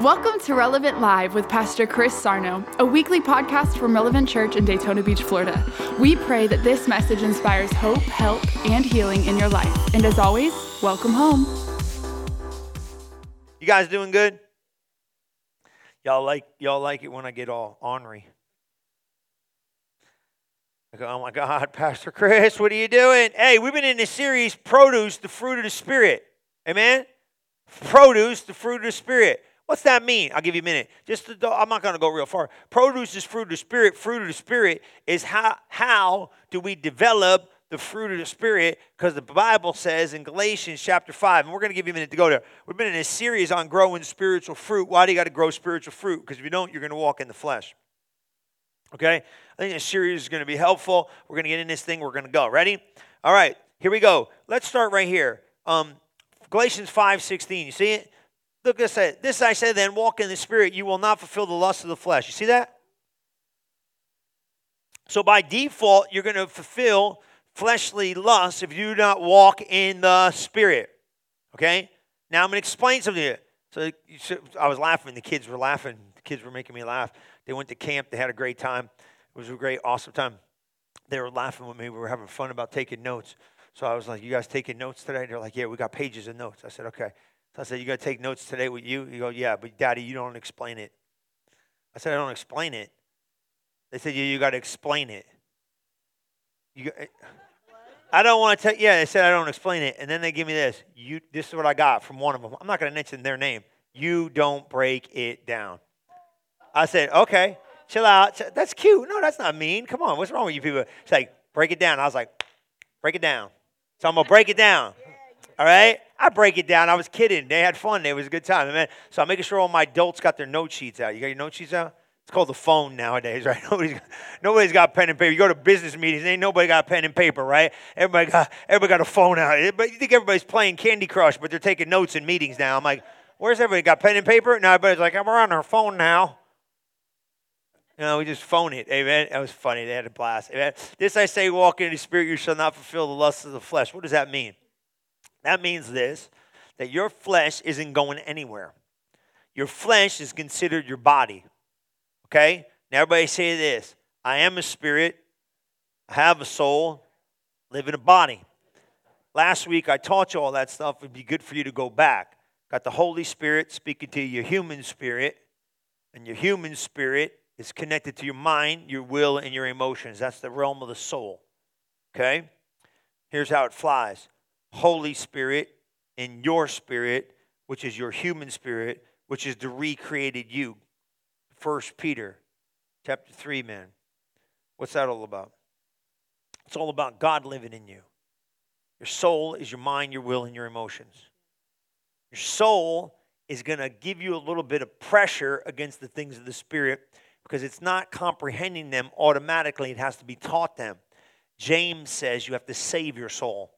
Welcome to Relevant Live with Pastor Chris Sarno, a weekly podcast from Relevant Church in Daytona Beach, Florida. We pray that this message inspires hope, help, and healing in your life. And as always, welcome home. You guys doing good? Y'all like y'all like it when I get all ornery. I go, oh my God, Pastor Chris, what are you doing? Hey, we've been in this series, Produce, the fruit of the Spirit. Amen? Produce, the fruit of the Spirit. What's that mean? I'll give you a minute. Just to, I'm not going to go real far. Produce is fruit of the spirit. Fruit of the spirit is how how do we develop the fruit of the spirit? Because the Bible says in Galatians chapter five, and we're going to give you a minute to go there. We've been in a series on growing spiritual fruit. Why do you got to grow spiritual fruit? Because if you don't, you're going to walk in the flesh. Okay, I think this series is going to be helpful. We're going to get in this thing. We're going to go. Ready? All right, here we go. Let's start right here. Um, Galatians five sixteen. You see it? Look at this. This I say then, walk in the Spirit, you will not fulfill the lust of the flesh. You see that? So by default, you're going to fulfill fleshly lusts if you do not walk in the Spirit. Okay? Now I'm going to explain something to you. So I was laughing. The kids were laughing. The kids were making me laugh. They went to camp. They had a great time. It was a great, awesome time. They were laughing with me. We were having fun about taking notes. So I was like, "You guys taking notes today?" They're like, "Yeah, we got pages of notes." I said, "Okay." So I said, You got to take notes today with you? You go, Yeah, but daddy, you don't explain it. I said, I don't explain it. They said, Yeah, you got to explain it. You got, eh, I don't want to tell Yeah, they said, I don't explain it. And then they give me this. You, this is what I got from one of them. I'm not going to mention their name. You don't break it down. I said, Okay, chill out. That's cute. No, that's not mean. Come on, what's wrong with you people? It's like, break it down. I was like, break it down. So I'm going to break it down. All right? I break it down. I was kidding. They had fun. It was a good time. Amen. So I'm making sure all my adults got their note sheets out. You got your note sheets out? It's called the phone nowadays, right? Nobody's, nobody's got pen and paper. You go to business meetings, ain't nobody got pen and paper, right? Everybody got everybody got a phone out. But you think everybody's playing Candy Crush, but they're taking notes in meetings now. I'm like, where's everybody got pen and paper? No, everybody's like, we're on our phone now. You know, we just phone it. Amen. That was funny. They had a blast. Amen. This I say, walk in the spirit, you shall not fulfill the lusts of the flesh. What does that mean? That means this that your flesh isn't going anywhere. Your flesh is considered your body. Okay? Now, everybody say this I am a spirit, I have a soul, live in a body. Last week, I taught you all that stuff. It'd be good for you to go back. Got the Holy Spirit speaking to your human spirit, and your human spirit is connected to your mind, your will, and your emotions. That's the realm of the soul. Okay? Here's how it flies Holy Spirit in your spirit, which is your human spirit, which is the recreated you. First Peter chapter 3, man. What's that all about? It's all about God living in you. Your soul is your mind, your will, and your emotions. Your soul is going to give you a little bit of pressure against the things of the Spirit because it's not comprehending them automatically. It has to be taught them. James says you have to save your soul.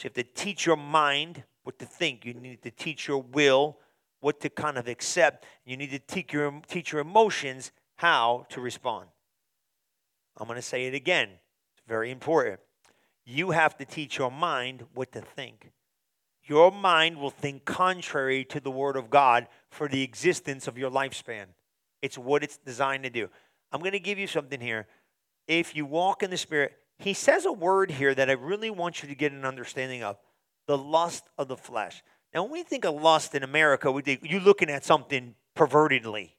So you have to teach your mind what to think. You need to teach your will what to kind of accept. You need to teach your, teach your emotions how to respond. I'm going to say it again. It's very important. You have to teach your mind what to think. Your mind will think contrary to the Word of God for the existence of your lifespan. It's what it's designed to do. I'm going to give you something here. If you walk in the Spirit, he says a word here that I really want you to get an understanding of the lust of the flesh. Now, when we think of lust in America, we think you're looking at something pervertedly,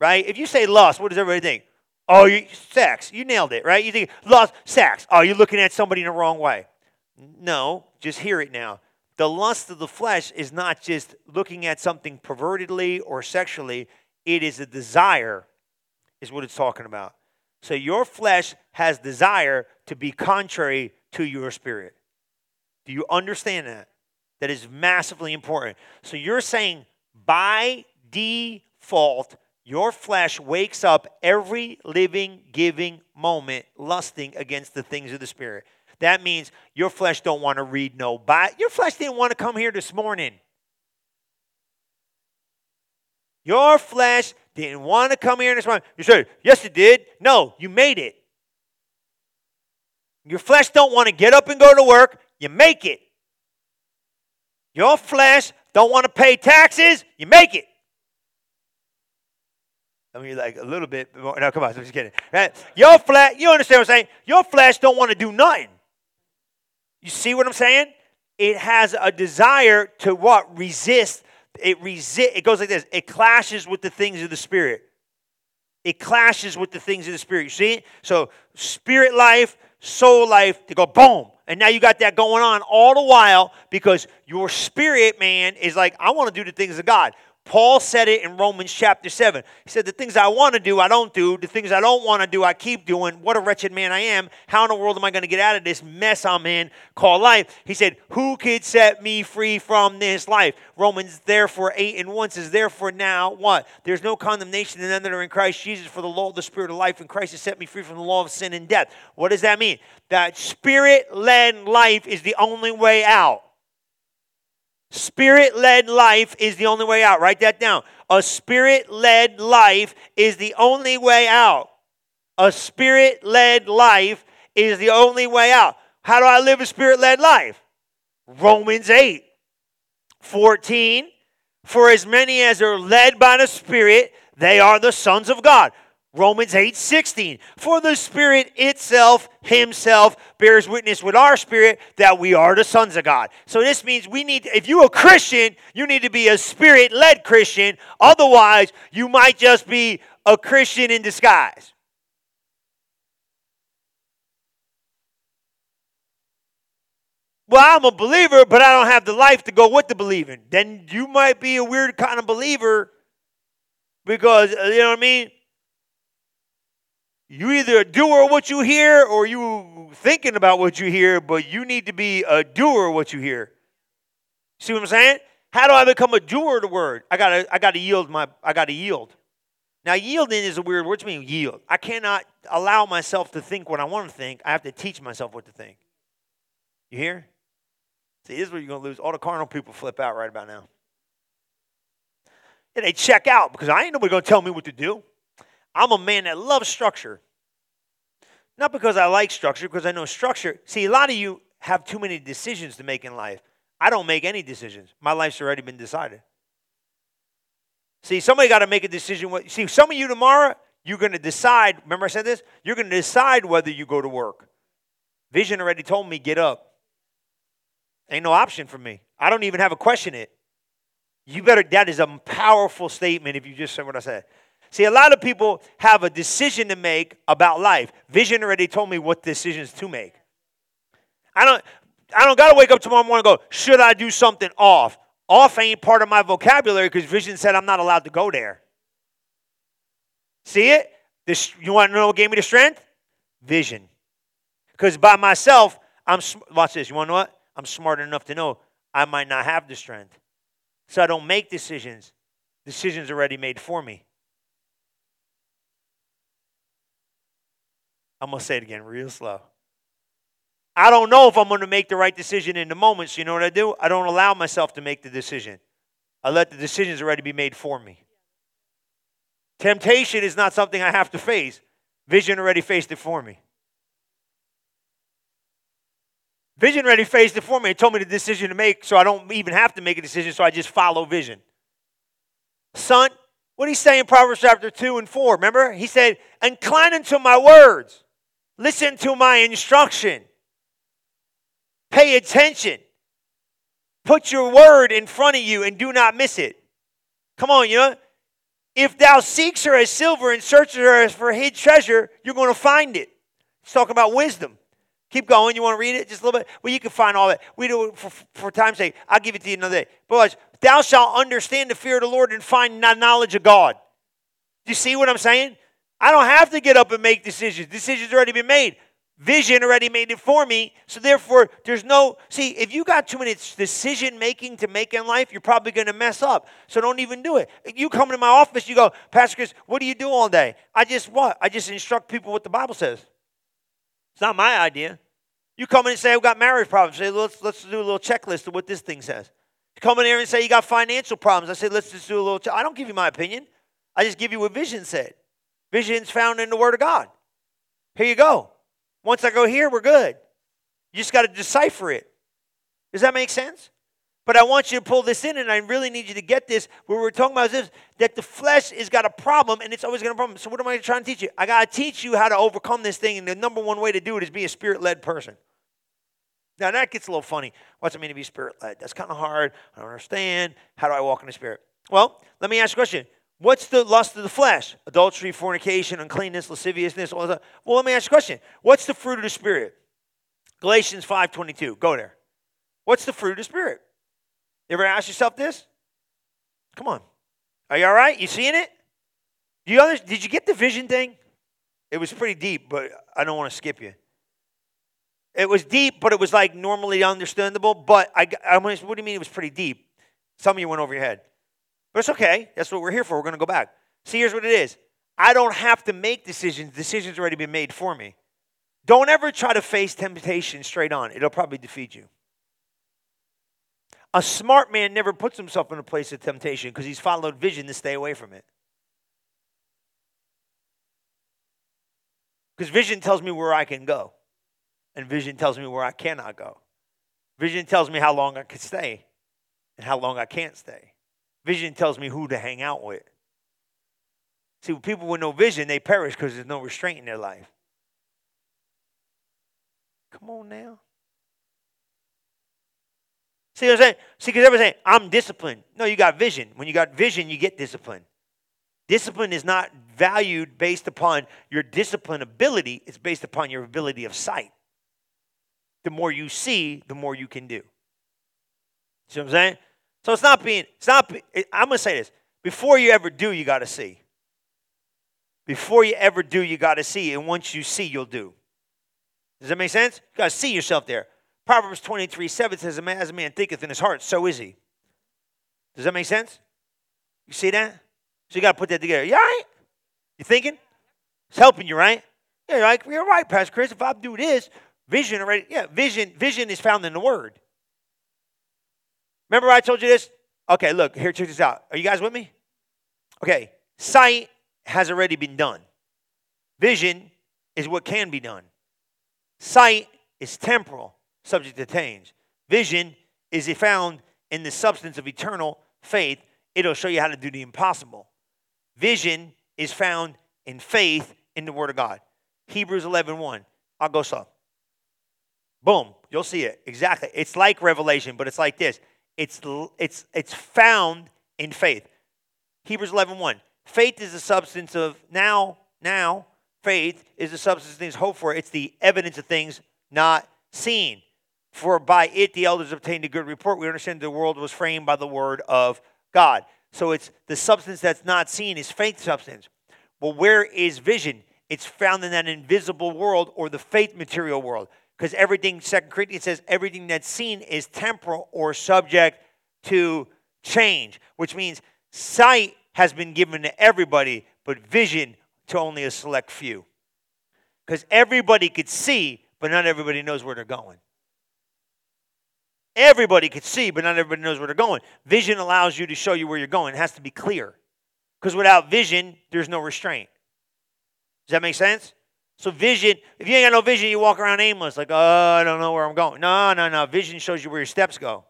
right? If you say lust, what does everybody think? Oh, you, sex. You nailed it, right? You think lust, sex. Oh, you're looking at somebody in the wrong way. No, just hear it now. The lust of the flesh is not just looking at something pervertedly or sexually, it is a desire, is what it's talking about. So your flesh has desire to be contrary to your spirit. Do you understand that? That is massively important. So you're saying by default, your flesh wakes up every living, giving moment lusting against the things of the spirit. That means your flesh don't want to read no Bible. Your flesh didn't want to come here this morning. Your flesh didn't want to come here in this morning. You say, yes, it did. No, you made it. Your flesh don't want to get up and go to work. You make it. Your flesh don't want to pay taxes. You make it. I mean, like a little bit more. No, come on, I'm just kidding. Right? Your flesh, you understand what I'm saying? Your flesh don't want to do nothing. You see what I'm saying? It has a desire to what? Resist. It resist. It goes like this. It clashes with the things of the spirit. It clashes with the things of the spirit. You see? So spirit life, soul life, they go boom. And now you got that going on all the while because your spirit, man, is like, I want to do the things of God. Paul said it in Romans chapter 7. He said, The things I want to do, I don't do. The things I don't want to do, I keep doing. What a wretched man I am. How in the world am I going to get out of this mess I'm in called life? He said, Who could set me free from this life? Romans, therefore, 8 and 1 says, Therefore, now what? There's no condemnation in them that are in Christ Jesus, for the law of the Spirit of life in Christ has set me free from the law of sin and death. What does that mean? That spirit led life is the only way out. Spirit led life is the only way out. Write that down. A spirit led life is the only way out. A spirit led life is the only way out. How do I live a spirit led life? Romans 8 14. For as many as are led by the Spirit, they are the sons of God. Romans 8 16. For the Spirit itself, Himself, bears witness with our spirit that we are the sons of God. So this means we need, if you're a Christian, you need to be a spirit led Christian. Otherwise, you might just be a Christian in disguise. Well, I'm a believer, but I don't have the life to go with the believing. Then you might be a weird kind of believer because, uh, you know what I mean? You either a doer of what you hear or you thinking about what you hear, but you need to be a doer of what you hear. See what I'm saying? How do I become a doer of the word? I gotta I gotta yield my I gotta yield. Now yielding is a weird word to me. Yield. I cannot allow myself to think what I want to think. I have to teach myself what to think. You hear? See, this is where you're gonna lose. All the carnal people flip out right about now. And they check out because I ain't nobody gonna tell me what to do. I'm a man that loves structure. Not because I like structure, because I know structure. See, a lot of you have too many decisions to make in life. I don't make any decisions. My life's already been decided. See, somebody got to make a decision. What, See, some of you tomorrow, you're going to decide. Remember, I said this? You're going to decide whether you go to work. Vision already told me, get up. Ain't no option for me. I don't even have a question it. You better, that is a powerful statement if you just said what I said. See, a lot of people have a decision to make about life. Vision already told me what decisions to make. I don't I don't gotta wake up tomorrow morning and go, should I do something off? Off ain't part of my vocabulary because vision said I'm not allowed to go there. See it? This, you want to know what gave me the strength? Vision. Because by myself, I'm watch this. You want to know what? I'm smart enough to know I might not have the strength. So I don't make decisions. Decisions already made for me. I'm going to say it again real slow. I don't know if I'm going to make the right decision in the moment. So, you know what I do? I don't allow myself to make the decision. I let the decisions already be made for me. Temptation is not something I have to face. Vision already faced it for me. Vision already faced it for me. It told me the decision to make, so I don't even have to make a decision, so I just follow vision. Son, what did he say in Proverbs chapter 2 and 4? Remember? He said, Incline unto my words. Listen to my instruction. Pay attention. Put your word in front of you and do not miss it. Come on, you know. If thou seeks her as silver and searches her as for hid treasure, you're going to find it. He's talking about wisdom. Keep going. You want to read it just a little bit? Well, you can find all that. We do it for, for time's sake. I'll give it to you another day. But thou shalt understand the fear of the Lord and find knowledge of God. Do you see what I'm saying? I don't have to get up and make decisions. Decisions already been made. Vision already made it for me. So therefore, there's no see, if you got too many decision making to make in life, you're probably gonna mess up. So don't even do it. You come into my office, you go, Pastor Chris, what do you do all day? I just what? I just instruct people what the Bible says. It's not my idea. You come in and say, I've got marriage problems. Say, let's, let's do a little checklist of what this thing says. You come in here and say, you got financial problems. I say, let's just do a little. I don't give you my opinion. I just give you what vision said. Vision's found in the Word of God. Here you go. Once I go here, we're good. You just got to decipher it. Does that make sense? But I want you to pull this in, and I really need you to get this. What we're talking about is this that the flesh has got a problem, and it's always going to problem. So, what am I trying to teach you? I got to teach you how to overcome this thing, and the number one way to do it is be a spirit led person. Now, that gets a little funny. What's it mean to be spirit led? That's kind of hard. I don't understand. How do I walk in the spirit? Well, let me ask you a question. What's the lust of the flesh? Adultery, fornication, uncleanness, lasciviousness, all that. Well, let me ask you a question. What's the fruit of the spirit? Galatians 5:22. Go there. What's the fruit of the spirit? You ever ask yourself this? Come on. Are you all right? You seeing it? You others, did you get the vision thing? It was pretty deep, but I don't want to skip you. It was deep, but it was like normally understandable. But I, I what do you mean it was pretty deep? Some of you went over your head. But it's okay. That's what we're here for. We're going to go back. See, here's what it is I don't have to make decisions, decisions already been made for me. Don't ever try to face temptation straight on, it'll probably defeat you. A smart man never puts himself in a place of temptation because he's followed vision to stay away from it. Because vision tells me where I can go, and vision tells me where I cannot go. Vision tells me how long I can stay and how long I can't stay. Vision tells me who to hang out with. See, people with no vision, they perish because there's no restraint in their life. Come on now. See what I'm saying? See, because everyone's saying, I'm disciplined. No, you got vision. When you got vision, you get discipline. Discipline is not valued based upon your discipline ability, it's based upon your ability of sight. The more you see, the more you can do. See what I'm saying? So it's not being, it's not, I'm going to say this. Before you ever do, you got to see. Before you ever do, you got to see. And once you see, you'll do. Does that make sense? You got to see yourself there. Proverbs 23 7 says, As a man thinketh in his heart, so is he. Does that make sense? You see that? So you got to put that together. You all right? You thinking? It's helping you, right? Yeah, you're like, you're right, Pastor Chris. If I do this, vision already, yeah, vision, vision is found in the word. Remember I told you this? Okay, look, here, check this out. Are you guys with me? Okay, sight has already been done. Vision is what can be done. Sight is temporal subject to change. Vision is found in the substance of eternal faith. It'll show you how to do the impossible. Vision is found in faith in the Word of God. Hebrews 11 1. I'll go so. Boom. You'll see it. Exactly. It's like revelation, but it's like this. It's, it's, it's found in faith. Hebrews 11 1. Faith is the substance of now, now, faith is the substance of things hoped for. It's the evidence of things not seen. For by it the elders obtained a good report. We understand the world was framed by the word of God. So it's the substance that's not seen is faith substance. Well, where is vision? It's found in that invisible world or the faith material world. Because everything, Second Corinthians says, everything that's seen is temporal or subject to change, which means sight has been given to everybody, but vision to only a select few. Because everybody could see, but not everybody knows where they're going. Everybody could see, but not everybody knows where they're going. Vision allows you to show you where you're going. It has to be clear. Because without vision, there's no restraint. Does that make sense? So vision, if you ain't got no vision, you walk around aimless, like, oh, I don't know where I'm going. No, no, no. Vision shows you where your steps go.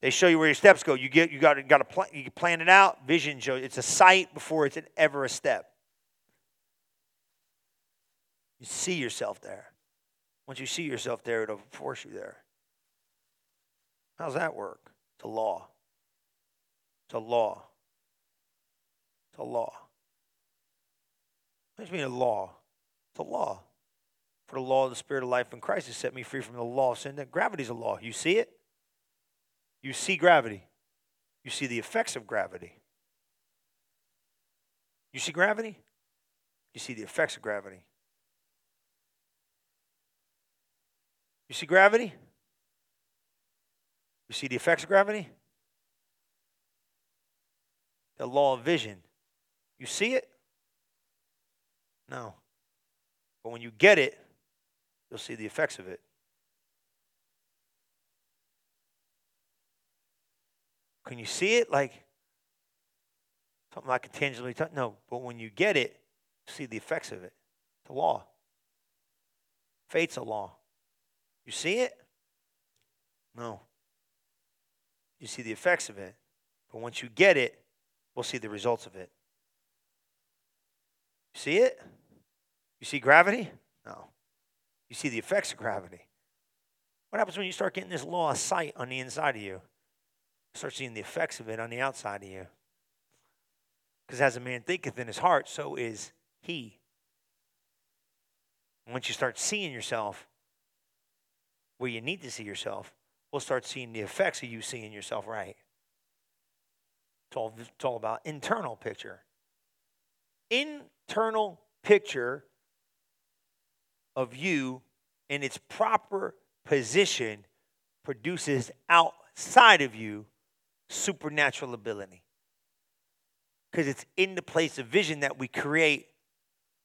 They show you where your steps go. You get, you got, got to plan, you plan it out. Vision shows it's a sight before it's an, ever a step. You see yourself there. Once you see yourself there, it'll force you there. How's that work? It's a law. It's a law. It's a law. What does it mean a law? A law. For the law of the Spirit of life in Christ has set me free from the law of sin. That gravity's a law. You see it? You see gravity. You see the effects of gravity. You see gravity? You see the effects of gravity. You see gravity? You see the effects of gravity? The law of vision. You see it? No. But when you get it, you'll see the effects of it. Can you see it like something like a tangibly? T- no, but when you get it, you see the effects of it. It's a law. Fate's a law. You see it? No. you see the effects of it. But once you get it, we'll see the results of it. See it? You see gravity? No. You see the effects of gravity. What happens when you start getting this law of sight on the inside of you? start seeing the effects of it on the outside of you. Because as a man thinketh in his heart, so is he. Once you start seeing yourself where you need to see yourself, we'll start seeing the effects of you seeing yourself right. It's all, it's all about internal picture. Internal picture of you in its proper position produces outside of you supernatural ability. Because it's in the place of vision that we create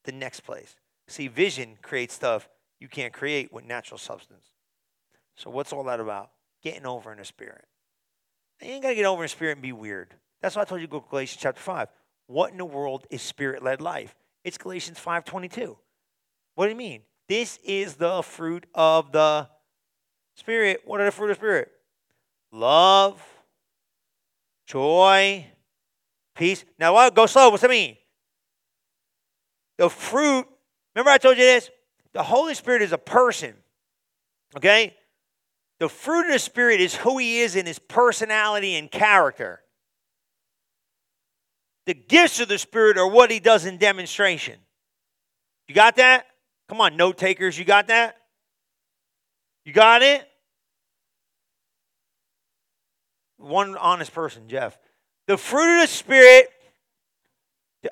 the next place. See, vision creates stuff you can't create with natural substance. So, what's all that about? Getting over in the spirit. You ain't got to get over in the spirit and be weird. That's why I told you to go to Galatians chapter 5. What in the world is spirit led life? It's Galatians 5.22. What do you mean? This is the fruit of the Spirit. What are the fruit of the Spirit? Love, joy, peace. Now, what? Go slow. What's that mean? The fruit, remember I told you this? The Holy Spirit is a person. Okay? The fruit of the Spirit is who He is in His personality and character. The gifts of the Spirit are what He does in demonstration. You got that? Come on, note takers, you got that? You got it? One honest person, Jeff. The fruit of the Spirit.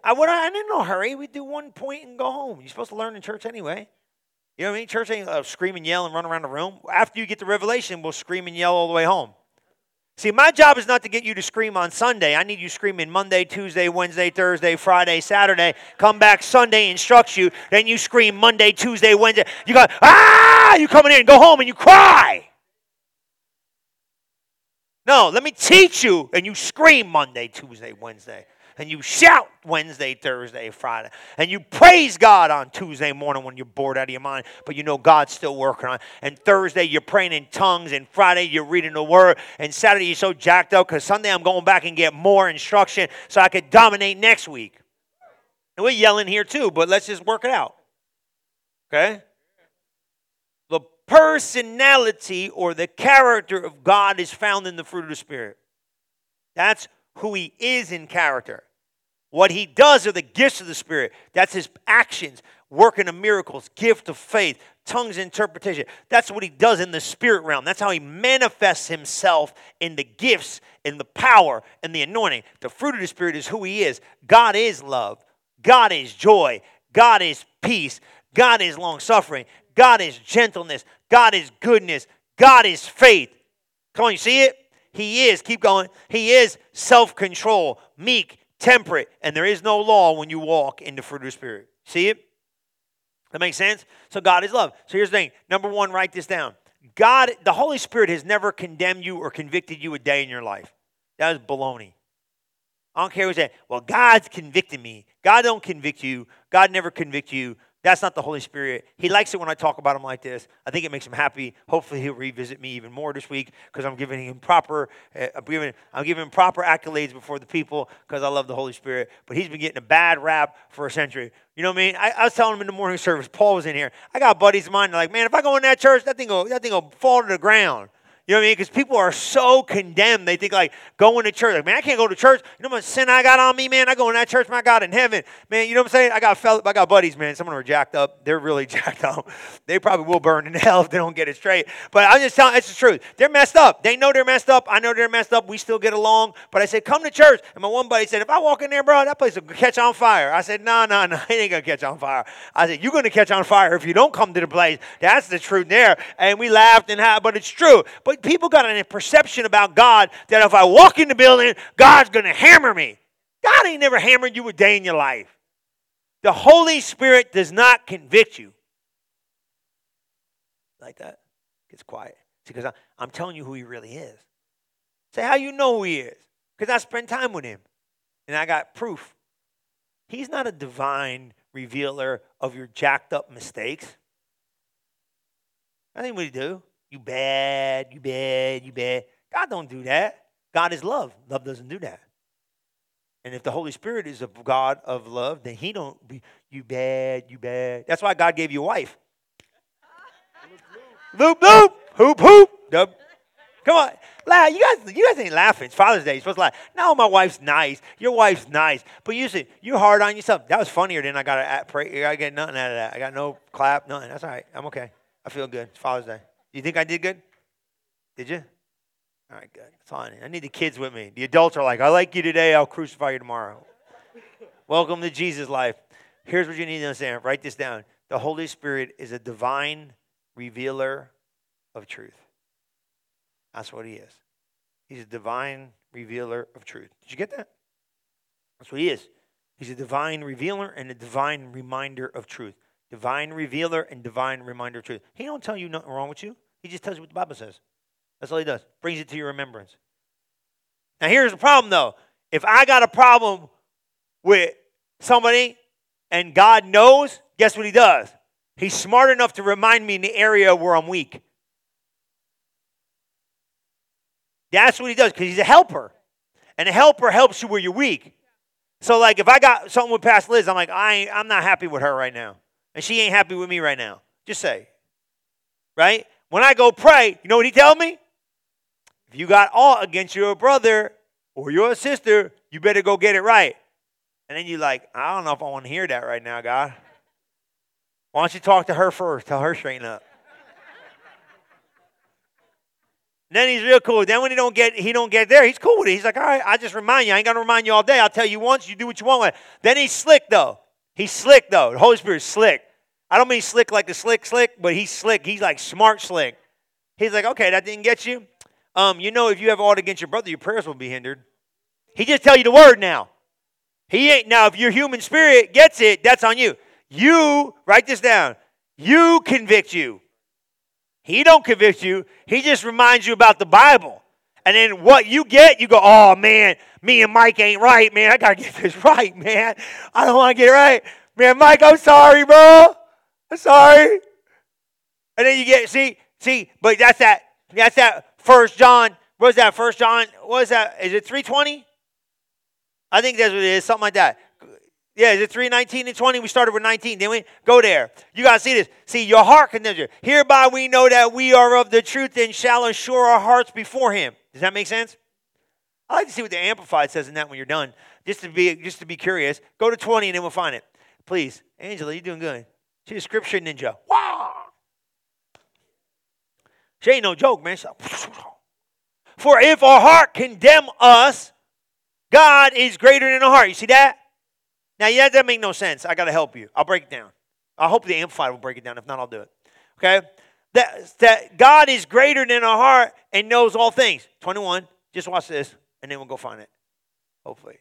I, would, I didn't know hurry. We do one point and go home. You're supposed to learn in church anyway. You know what I mean? Church ain't uh, scream and yell and run around the room. After you get the revelation, we'll scream and yell all the way home. See, my job is not to get you to scream on Sunday. I need you screaming Monday, Tuesday, Wednesday, Thursday, Friday, Saturday. Come back Sunday, instructs you. Then you scream Monday, Tuesday, Wednesday. You go, ah! You come in and go home and you cry. No, let me teach you. And you scream Monday, Tuesday, Wednesday and you shout Wednesday, Thursday, Friday, and you praise God on Tuesday morning when you're bored out of your mind, but you know God's still working on. It. And Thursday you're praying in tongues, and Friday you're reading the Word, and Saturday you're so jacked up because Sunday I'm going back and get more instruction so I could dominate next week. And we're yelling here too, but let's just work it out. Okay? The personality or the character of God is found in the fruit of the Spirit. That's who he is in character. What he does are the gifts of the Spirit. That's his actions, working of miracles, gift of faith, tongues interpretation. That's what he does in the spirit realm. That's how he manifests himself in the gifts, in the power, and the anointing. The fruit of the Spirit is who he is. God is love. God is joy. God is peace. God is long suffering. God is gentleness. God is goodness. God is faith. Come on, you see it? He is, keep going, he is self control, meek, temperate, and there is no law when you walk in the fruit of the Spirit. See it? That makes sense? So God is love. So here's the thing. Number one, write this down. God, the Holy Spirit has never condemned you or convicted you a day in your life. That is baloney. I don't care who say, well, God's convicted me. God don't convict you. God never convict you. That's not the Holy Spirit. He likes it when I talk about him like this. I think it makes him happy. Hopefully, he'll revisit me even more this week because I'm giving him proper, uh, I'm, giving, I'm giving him proper accolades before the people because I love the Holy Spirit. But he's been getting a bad rap for a century. You know what I mean? I, I, was telling him in the morning service. Paul was in here. I got buddies of mine. They're like, man, if I go in that church, that thing will, that thing will fall to the ground. You know what I mean? Because people are so condemned. They think like going to church. Like, man, I can't go to church. You know what sin I got on me, man? I go in that church, my God in heaven. Man, you know what I'm saying? I got fell, I got buddies, man. Some of them are jacked up. They're really jacked up. They probably will burn in hell if they don't get it straight. But I'm just telling it's the truth. They're messed up. They know they're messed up. I know they're messed up. We still get along. But I said, come to church. And my one buddy said, if I walk in there, bro, that place will catch on fire. I said, no, no, no, it ain't gonna catch on fire. I said, you're gonna catch on fire if you don't come to the place. That's the truth there. And we laughed and had, but it's true. But people got an perception about God that if I walk in the building, God's going to hammer me. God ain't never hammered you a day in your life. The Holy Spirit does not convict you. Like that? Gets quiet. Because I'm telling you who he really is. Say how you know who he is. Because I spend time with him. And I got proof. He's not a divine revealer of your jacked up mistakes. I think we do. You bad, you bad, you bad. God don't do that. God is love. Love doesn't do that. And if the Holy Spirit is a God of love, then He don't be you bad, you bad. That's why God gave you a wife. loop, loop, hoop, hoop. Dub. Come on. Laugh. You guys, you guys ain't laughing. It's Father's Day. You're supposed to laugh. No, my wife's nice. Your wife's nice. But you say you're hard on yourself. That was funnier than I got. I get nothing out of that. I got no clap, nothing. That's all right. I'm okay. I feel good. It's Father's Day. You think I did good? Did you? All right, good. Need. I need the kids with me. The adults are like, I like you today. I'll crucify you tomorrow. Welcome to Jesus' life. Here's what you need to understand. Write this down. The Holy Spirit is a divine revealer of truth. That's what he is. He's a divine revealer of truth. Did you get that? That's what he is. He's a divine revealer and a divine reminder of truth. Divine revealer and divine reminder of truth. He don't tell you nothing wrong with you. He just tells you what the Bible says. That's all he does. Brings it to your remembrance. Now here's the problem though. If I got a problem with somebody and God knows, guess what he does? He's smart enough to remind me in the area where I'm weak. That's what he does because he's a helper. And a helper helps you where you're weak. So, like, if I got something with Pastor Liz, I'm like, I I'm not happy with her right now. And she ain't happy with me right now. Just say. Right? When I go pray, you know what he tell me? If you got aught against your brother or your sister, you better go get it right. And then you're like, I don't know if I want to hear that right now, God. Why don't you talk to her first? Tell her straighten up. then he's real cool. Then when he don't get he don't get there, he's cool with it. He's like, all right, I just remind you. I ain't gonna remind you all day. I'll tell you once. You do what you want with it. Then he's slick though. He's slick though. The Holy Spirit's slick. I don't mean slick like the slick slick, but he's slick. He's like smart slick. He's like, okay, that didn't get you. Um, you know, if you have aught against your brother, your prayers will be hindered. He just tell you the word now. He ain't now. If your human spirit gets it, that's on you. You write this down. You convict you. He don't convict you. He just reminds you about the Bible. And then what you get, you go, oh man, me and Mike ain't right, man. I gotta get this right, man. I don't want to get it right. Man, Mike, I'm sorry, bro. I'm sorry. And then you get, see, see, but that's that, that's that first John. What is that? First John, what is that? Is it 320? I think that's what it is, something like that. Yeah, is it 3, 19 and 20? We started with 19, didn't we? Go there. You got to see this. See, your heart condemns you. Hereby we know that we are of the truth and shall assure our hearts before him. Does that make sense? I like to see what the Amplified says in that when you're done, just to be just to be curious. Go to 20 and then we'll find it. Please. Angela, you're doing good. She's a scripture ninja. Wow. She ain't no joke, man. For if our heart condemn us, God is greater than our heart. You see that? Now, yeah, that make no sense. I got to help you. I'll break it down. I hope the Amplified will break it down. If not, I'll do it. Okay? That, that God is greater than our heart and knows all things. 21. Just watch this, and then we'll go find it. Hopefully.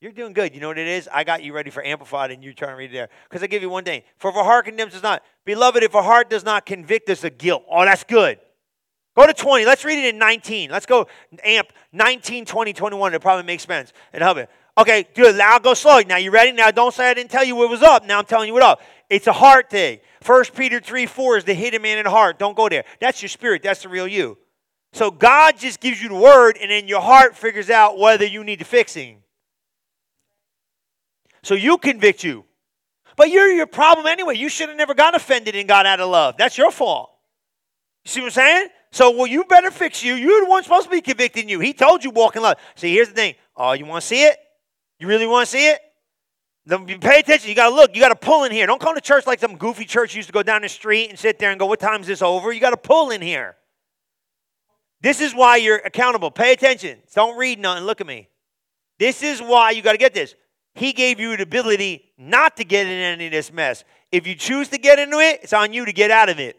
You're doing good. You know what it is? I got you ready for Amplified, and you're trying to read it there. Because I give you one thing. For if a heart condemns us not, beloved, if a heart does not convict us of guilt, oh, that's good. Go to 20. Let's read it in 19. Let's go amp 19, 20, 21. It probably makes sense. And help it. Okay, good. Now I'll go slow. Now you ready? Now don't say I didn't tell you what was up. Now I'm telling you what up. It's a heart thing. First Peter 3, 4 is the hidden man in the heart. Don't go there. That's your spirit. That's the real you. So God just gives you the word, and then your heart figures out whether you need the fixing. So you convict you. But you're your problem anyway. You should have never got offended and got out of love. That's your fault. You see what I'm saying? So, well, you better fix you. You're the one supposed to be convicting you. He told you walk in love. See, here's the thing. Oh, you want to see it? You really want to see it? Then pay attention. You got to look. You got to pull in here. Don't come to church like some goofy church used to go down the street and sit there and go, "What time is this over?" You got to pull in here. This is why you're accountable. Pay attention. Don't read nothing. Look at me. This is why you got to get this. He gave you the ability not to get in any of this mess. If you choose to get into it, it's on you to get out of it.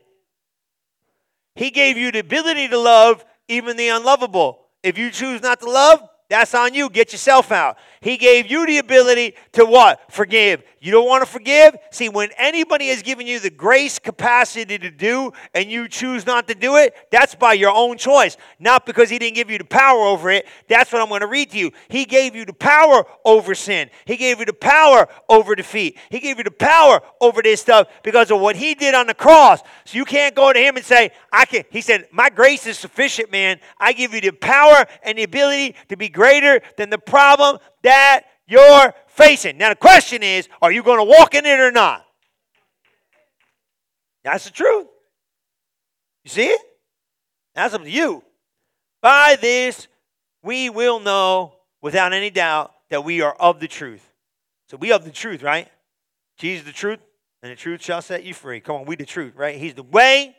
He gave you the ability to love even the unlovable. If you choose not to love, That's on you. Get yourself out. He gave you the ability to what? Forgive. You don't want to forgive? See, when anybody has given you the grace capacity to do and you choose not to do it, that's by your own choice, not because He didn't give you the power over it. That's what I'm going to read to you. He gave you the power over sin, He gave you the power over defeat, He gave you the power over this stuff because of what He did on the cross. So you can't go to Him and say, I can. He said, My grace is sufficient, man. I give you the power and the ability to be greater than the problem that you're facing. Now, the question is are you going to walk in it or not? That's the truth. You see it? That's up to you. By this, we will know without any doubt that we are of the truth. So we of the truth, right? Jesus the truth, and the truth shall set you free. Come on, we the truth, right? He's the way,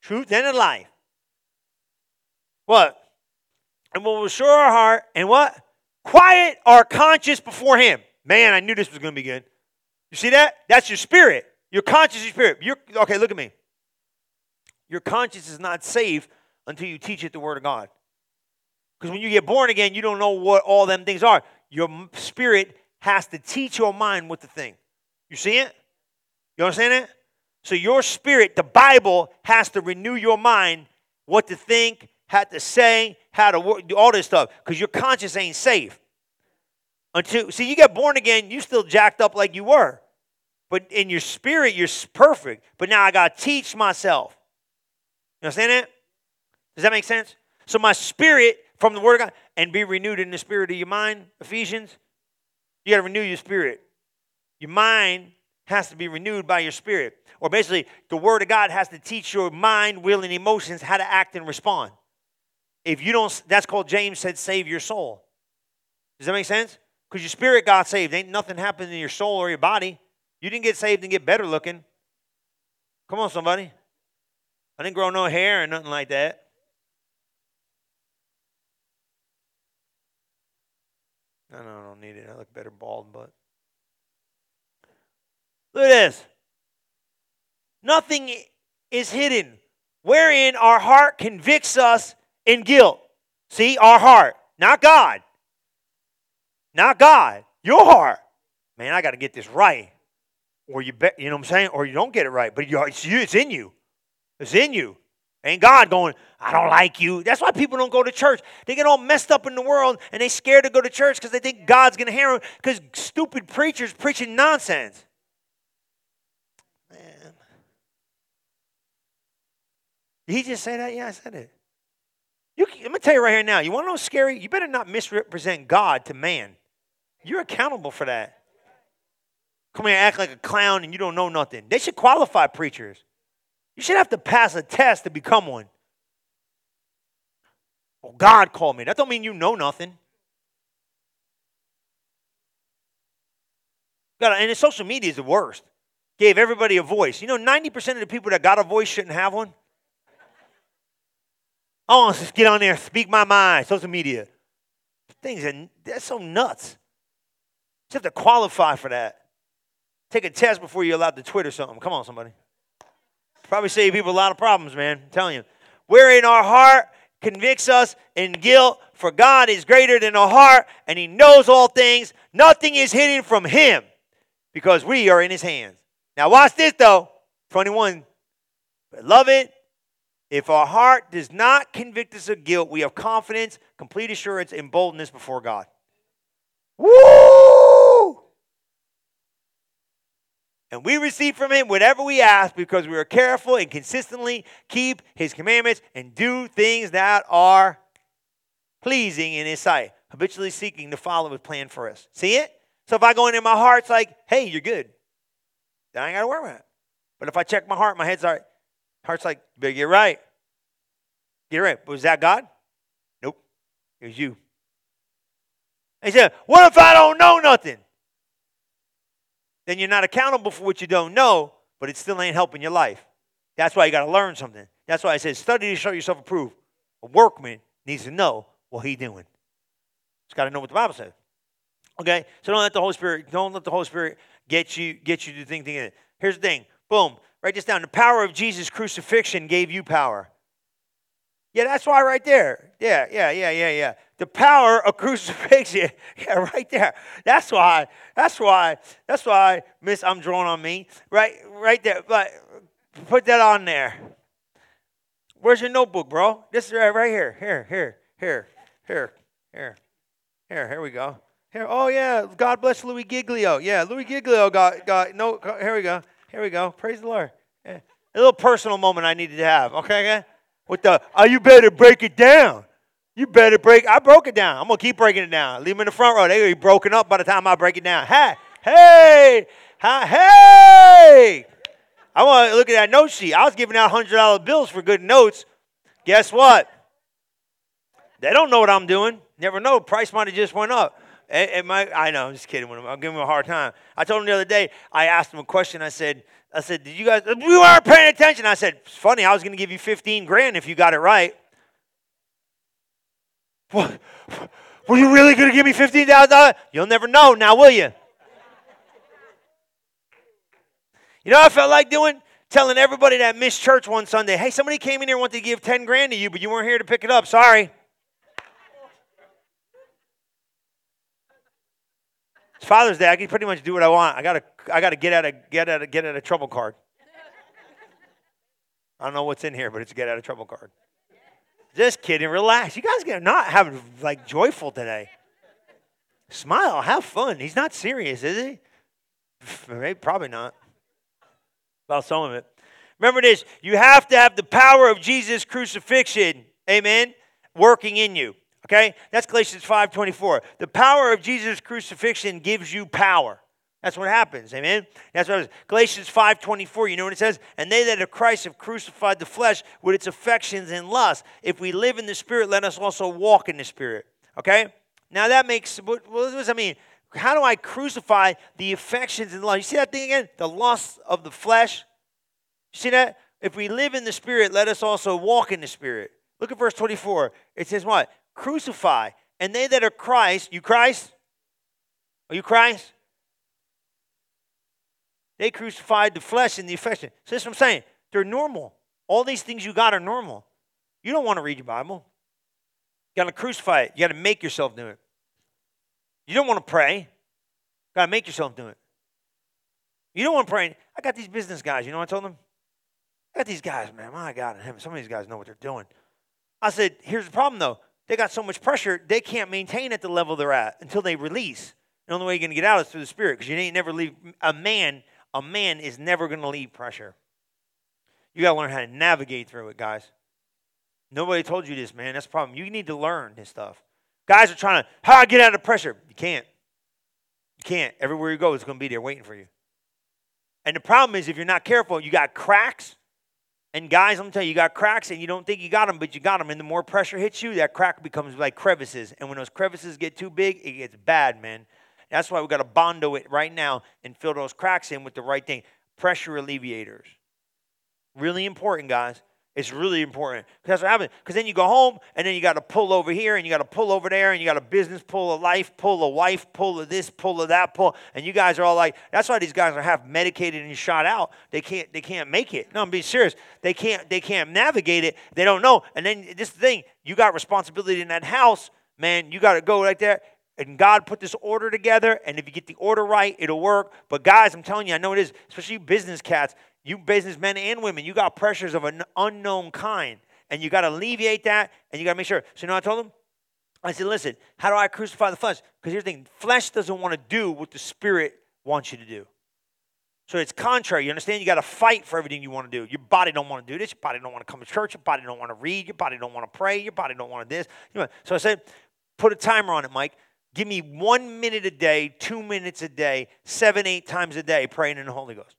truth, and the life. What? And will assure our heart and what? quiet our conscience before Him. Man, I knew this was going to be good. You see that? That's your spirit. Your conscience, your spirit. Your, okay, look at me. Your conscience is not safe until you teach it the Word of God. Because when you get born again, you don't know what all them things are. Your spirit has to teach your mind what to think. You see it? You understand it? So your spirit, the Bible, has to renew your mind what to think, how to say, how to work, all this stuff, because your conscience ain't safe. Until see, you get born again, you still jacked up like you were. But in your spirit, you're perfect. But now I gotta teach myself. You understand that? Does that make sense? So my spirit from the word of God and be renewed in the spirit of your mind, Ephesians. You gotta renew your spirit. Your mind has to be renewed by your spirit. Or basically, the word of God has to teach your mind, will, and emotions how to act and respond. If you don't, that's called James said, save your soul. Does that make sense? Because your spirit got saved. Ain't nothing happened in your soul or your body. You didn't get saved and get better looking. Come on, somebody. I didn't grow no hair or nothing like that. No, no, I don't need it. I look better bald, but. Look at this. Nothing is hidden, wherein our heart convicts us in guilt. See, our heart, not God. Not God, your heart. Man, I got to get this right. Or you bet, you know what I'm saying? Or you don't get it right, but it's you, it's in you. It's in you. Ain't God going, I don't like you. That's why people don't go to church. They get all messed up in the world and they scared to go to church because they think God's going to hear them because stupid preachers preaching nonsense. Man. Did he just say that? Yeah, I said it. You, going to tell you right here now. You want to know what's scary? You better not misrepresent God to man. You're accountable for that. Come here, act like a clown, and you don't know nothing. They should qualify preachers. You should have to pass a test to become one. Well, God called me. That don't mean you know nothing. God, and social media is the worst. Gave everybody a voice. You know, 90% of the people that got a voice shouldn't have one. I want to just get on there and speak my mind. Social media. Things are that's so nuts. You have to qualify for that. Take a test before you're allowed to tweet or something. Come on, somebody. Probably save people a lot of problems, man. I'm telling you. We're Wherein our heart convicts us in guilt, for God is greater than our heart, and He knows all things. Nothing is hidden from Him because we are in His hands. Now, watch this though. 21. Beloved, if our heart does not convict us of guilt, we have confidence, complete assurance, and boldness before God. Woo! And we receive from him whatever we ask because we are careful and consistently keep his commandments and do things that are pleasing in his sight, habitually seeking to follow his plan for us. See it? So if I go in and my heart's like, hey, you're good, then I ain't got to worry about it. But if I check my heart, my head's like, Heart's like, you better get right. Get right. Was that God? Nope. It was you. He said, What if I don't know nothing? Then you're not accountable for what you don't know, but it still ain't helping your life. That's why you got to learn something. That's why I said, study to show yourself approved. A workman needs to know what he's doing. He's got to know what the Bible says. Okay? So don't let the Holy Spirit, don't let the Holy Spirit get you, get you to think, think Here's the thing. Boom. Write this down. The power of Jesus' crucifixion gave you power. Yeah, that's why right there. Yeah, yeah, yeah, yeah, yeah. The power of crucifixion. Yeah, right there. That's why. That's why. That's why, Miss, I'm drawing on me. Right, right there. But put that on there. Where's your notebook, bro? This is right, right here. Here, here, here, here, here, here. Here we go. Here. Oh yeah. God bless Louis Giglio. Yeah, Louis Giglio got got no. Here we go. Here we go. Praise the Lord. Yeah. A little personal moment I needed to have. Okay. With the, oh, you better break it down. You better break. I broke it down. I'm gonna keep breaking it down. Leave them in the front row. They gonna be broken up by the time I break it down. Hey, hey, hey! I want to look at that note sheet. I was giving out hundred dollar bills for good notes. Guess what? They don't know what I'm doing. Never know. Price might have just went up. I know. I'm just kidding. I'm giving them a hard time. I told them the other day. I asked them a question. I said, I said, Did you guys, we weren't paying attention. I said, It's funny, I was going to give you 15 grand if you got it right. What? Were you really going to give me $15,000? You'll never know now, will you? You know I felt like doing? Telling everybody that missed church one Sunday, hey, somebody came in here and wanted to give 10 grand to you, but you weren't here to pick it up. Sorry. It's Father's Day. I can pretty much do what I want. I gotta, I gotta get out of, get out of, get out of trouble card. I don't know what's in here, but it's a get out of trouble card. Just kidding. Relax. You guys are not having like joyful today. Smile. Have fun. He's not serious, is he? Maybe, probably not. About some of it. Remember this. You have to have the power of Jesus' crucifixion. Amen. Working in you. Okay? That's Galatians 5:24. The power of Jesus' crucifixion gives you power. That's what happens. Amen. That's what it is. Galatians 5:24. You know what it says? And they that of Christ have crucified the flesh with its affections and lusts. If we live in the spirit, let us also walk in the spirit. Okay? Now that makes what, what does that mean? How do I crucify the affections and lust? You see that thing again? The lust of the flesh. You see that? If we live in the spirit, let us also walk in the spirit. Look at verse 24. It says what? Crucify. And they that are Christ, you Christ? Are you Christ? They crucified the flesh and the affection. So that's what I'm saying. They're normal. All these things you got are normal. You don't want to read your Bible. You got to crucify it. You got to make yourself do it. You don't want to pray. You got to make yourself do it. You don't want to pray. I got these business guys. You know what I told them? I got these guys, man. My God, in heaven. some of these guys know what they're doing. I said, here's the problem, though they got so much pressure, they can't maintain at the level they're at until they release. The only way you're going to get out is through the Spirit because you ain't never leave. A man, a man is never going to leave pressure. You got to learn how to navigate through it, guys. Nobody told you this, man. That's the problem. You need to learn this stuff. Guys are trying to, how I get out of pressure? You can't. You can't. Everywhere you go, it's going to be there waiting for you. And the problem is, if you're not careful, you got cracks and guys, I'm telling you, you got cracks and you don't think you got them, but you got them. And the more pressure hits you, that crack becomes like crevices. And when those crevices get too big, it gets bad, man. That's why we got to bondo it right now and fill those cracks in with the right thing. Pressure alleviators. Really important, guys. It's really important. That's what happens. Because then you go home and then you got to pull over here and you got to pull over there and you got a business, pull a life, pull a wife, pull a this, pull a that, pull. And you guys are all like, that's why these guys are half medicated and shot out. They can't, they can't make it. No, I'm being serious. They can't, they can't navigate it. They don't know. And then this thing, you got responsibility in that house, man. You got to go right there and God put this order together. And if you get the order right, it'll work. But guys, I'm telling you, I know it is, especially business cats. You businessmen and women, you got pressures of an unknown kind. And you got to alleviate that and you got to make sure. So, you know I told him? I said, listen, how do I crucify the flesh? Because here's the thing flesh doesn't want to do what the spirit wants you to do. So it's contrary. You understand? You got to fight for everything you want to do. Your body don't want to do this. Your body don't want to come to church. Your body don't want to read. Your body don't want to pray. Your body don't want to this. So I said, put a timer on it, Mike. Give me one minute a day, two minutes a day, seven, eight times a day praying in the Holy Ghost.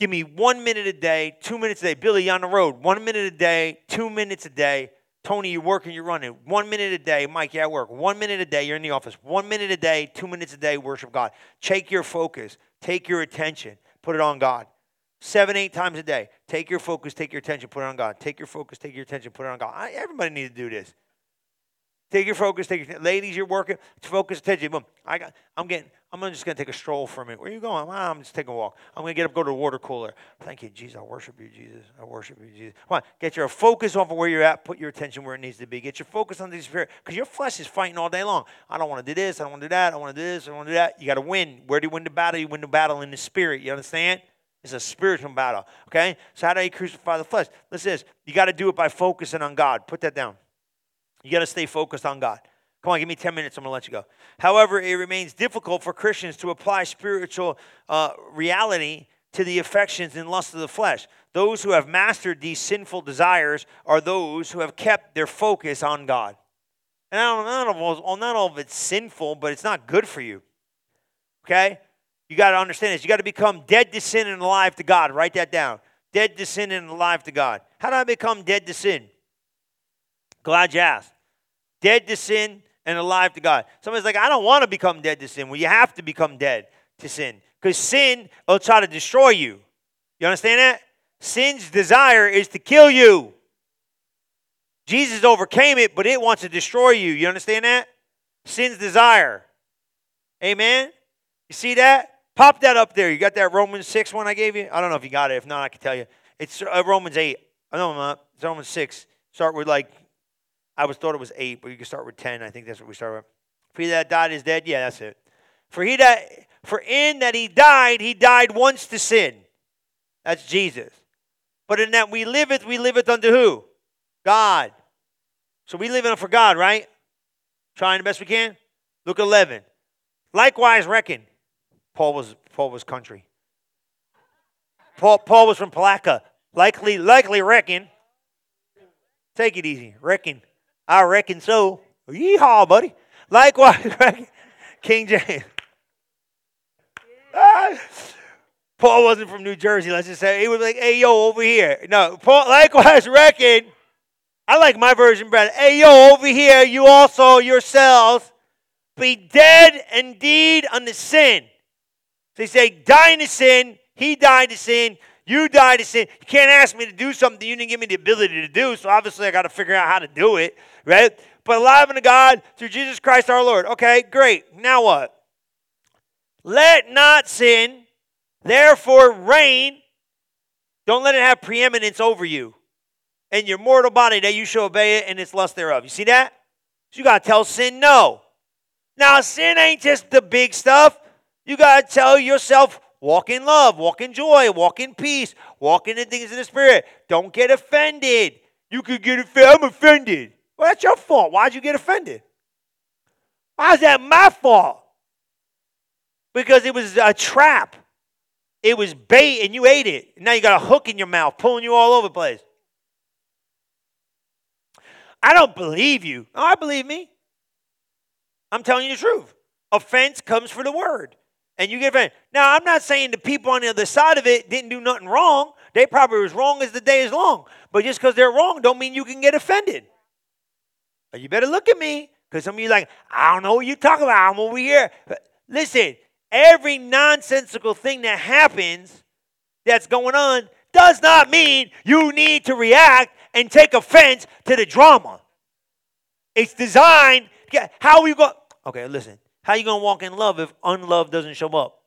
Give me one minute a day, two minutes a day. Billy, you on the road. One minute a day, two minutes a day. Tony, you're working, you're running. One minute a day. Mike, yeah, I work. One minute a day, you're in the office. One minute a day, two minutes a day, worship God. Take your focus, take your attention, put it on God. Seven, eight times a day. Take your focus, take your attention, put it on God. Take your focus, take your attention, put it on God. I, everybody needs to do this. Take your focus. Take your ladies. You're working. Focus attention. Boom. I got. I'm getting. I'm just gonna take a stroll for a minute. Where are you going? Well, I'm just taking a walk. I'm gonna get up, go to the water cooler. Thank you, Jesus. I worship you, Jesus. I worship you, Jesus. Come on, get your focus off of where you're at. Put your attention where it needs to be. Get your focus on the spirit, because your flesh is fighting all day long. I don't want to do this. I don't want to do that. I want to do this. I want to do that. You got to win. Where do you win the battle? You win the battle in the spirit. You understand? It's a spiritual battle. Okay. So how do you crucify the flesh? Listen, this. You got to do it by focusing on God. Put that down. You got to stay focused on God. Come on, give me 10 minutes. I'm going to let you go. However, it remains difficult for Christians to apply spiritual uh, reality to the affections and lusts of the flesh. Those who have mastered these sinful desires are those who have kept their focus on God. And not, all, not all of it's sinful, but it's not good for you. Okay? You got to understand this. You got to become dead to sin and alive to God. Write that down. Dead to sin and alive to God. How do I become dead to sin? Glad you asked. Dead to sin and alive to God. Somebody's like, I don't want to become dead to sin. Well, you have to become dead to sin because sin will try to destroy you. You understand that? Sin's desire is to kill you. Jesus overcame it, but it wants to destroy you. You understand that? Sin's desire. Amen? You see that? Pop that up there. You got that Romans 6 one I gave you? I don't know if you got it. If not, I can tell you. It's uh, Romans 8. I know I'm not. It's Romans 6. Start with like I was thought it was eight, but you can start with ten. I think that's what we start with. For he that died is dead. Yeah, that's it. For he that for in that he died, he died once to sin. That's Jesus. But in that we liveth, we liveth unto who? God. So we live in for God, right? Trying the best we can. Luke 11. Likewise, reckon. Paul was Paul was country. Paul, Paul was from Palatka. Likely, likely reckon. Take it easy. Reckon. I reckon so. Yeehaw, buddy. Likewise, King James. Ah. Paul wasn't from New Jersey, let's just say. He was like, hey, yo, over here. No, Paul, likewise, reckon. I like my version better. Hey, yo, over here, you also yourselves be dead indeed unto sin. He say, die to sin. He died to sin. You died to sin. You can't ask me to do something you didn't give me the ability to do. So obviously, I got to figure out how to do it right? But alive unto God through Jesus Christ our Lord. Okay, great. Now what? Let not sin, therefore, reign. Don't let it have preeminence over you and your mortal body that you shall obey it and its lust thereof. You see that? So you got to tell sin no. Now, sin ain't just the big stuff. You got to tell yourself, walk in love, walk in joy, walk in peace, walk in the things of the Spirit. Don't get offended. You could get offended. I'm offended. Well, that's your fault. Why'd you get offended? Why is that my fault? Because it was a trap. It was bait and you ate it. Now you got a hook in your mouth pulling you all over the place. I don't believe you. Oh, I believe me. I'm telling you the truth. Offense comes for the word. And you get offended. Now, I'm not saying the people on the other side of it didn't do nothing wrong. They probably was wrong as the day is long. But just because they're wrong don't mean you can get offended. You better look at me because some of you like, I don't know what you're talking about. I'm over here. But listen, every nonsensical thing that happens that's going on does not mean you need to react and take offense to the drama. It's designed. How are you going? Okay, listen. How you going to walk in love if unlove doesn't show up?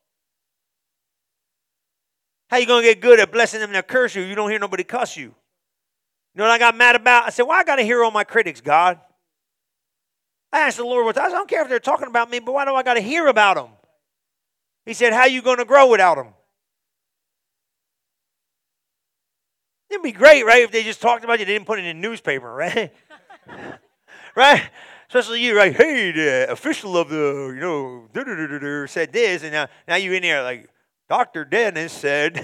How you going to get good at blessing them that curse you? You don't hear nobody cuss you. You know what I got mad about? I said, "Why well, I got to hear all my critics, God?" I asked the Lord, what I don't care if they're talking about me, but why do I got to hear about them? He said, How you going to grow without them? It'd be great, right, if they just talked about you, they didn't put it in the newspaper, right? right? Especially you, right? Hey, the official of the, you know, said this, and now, now you in there like, Dr. Dennis said,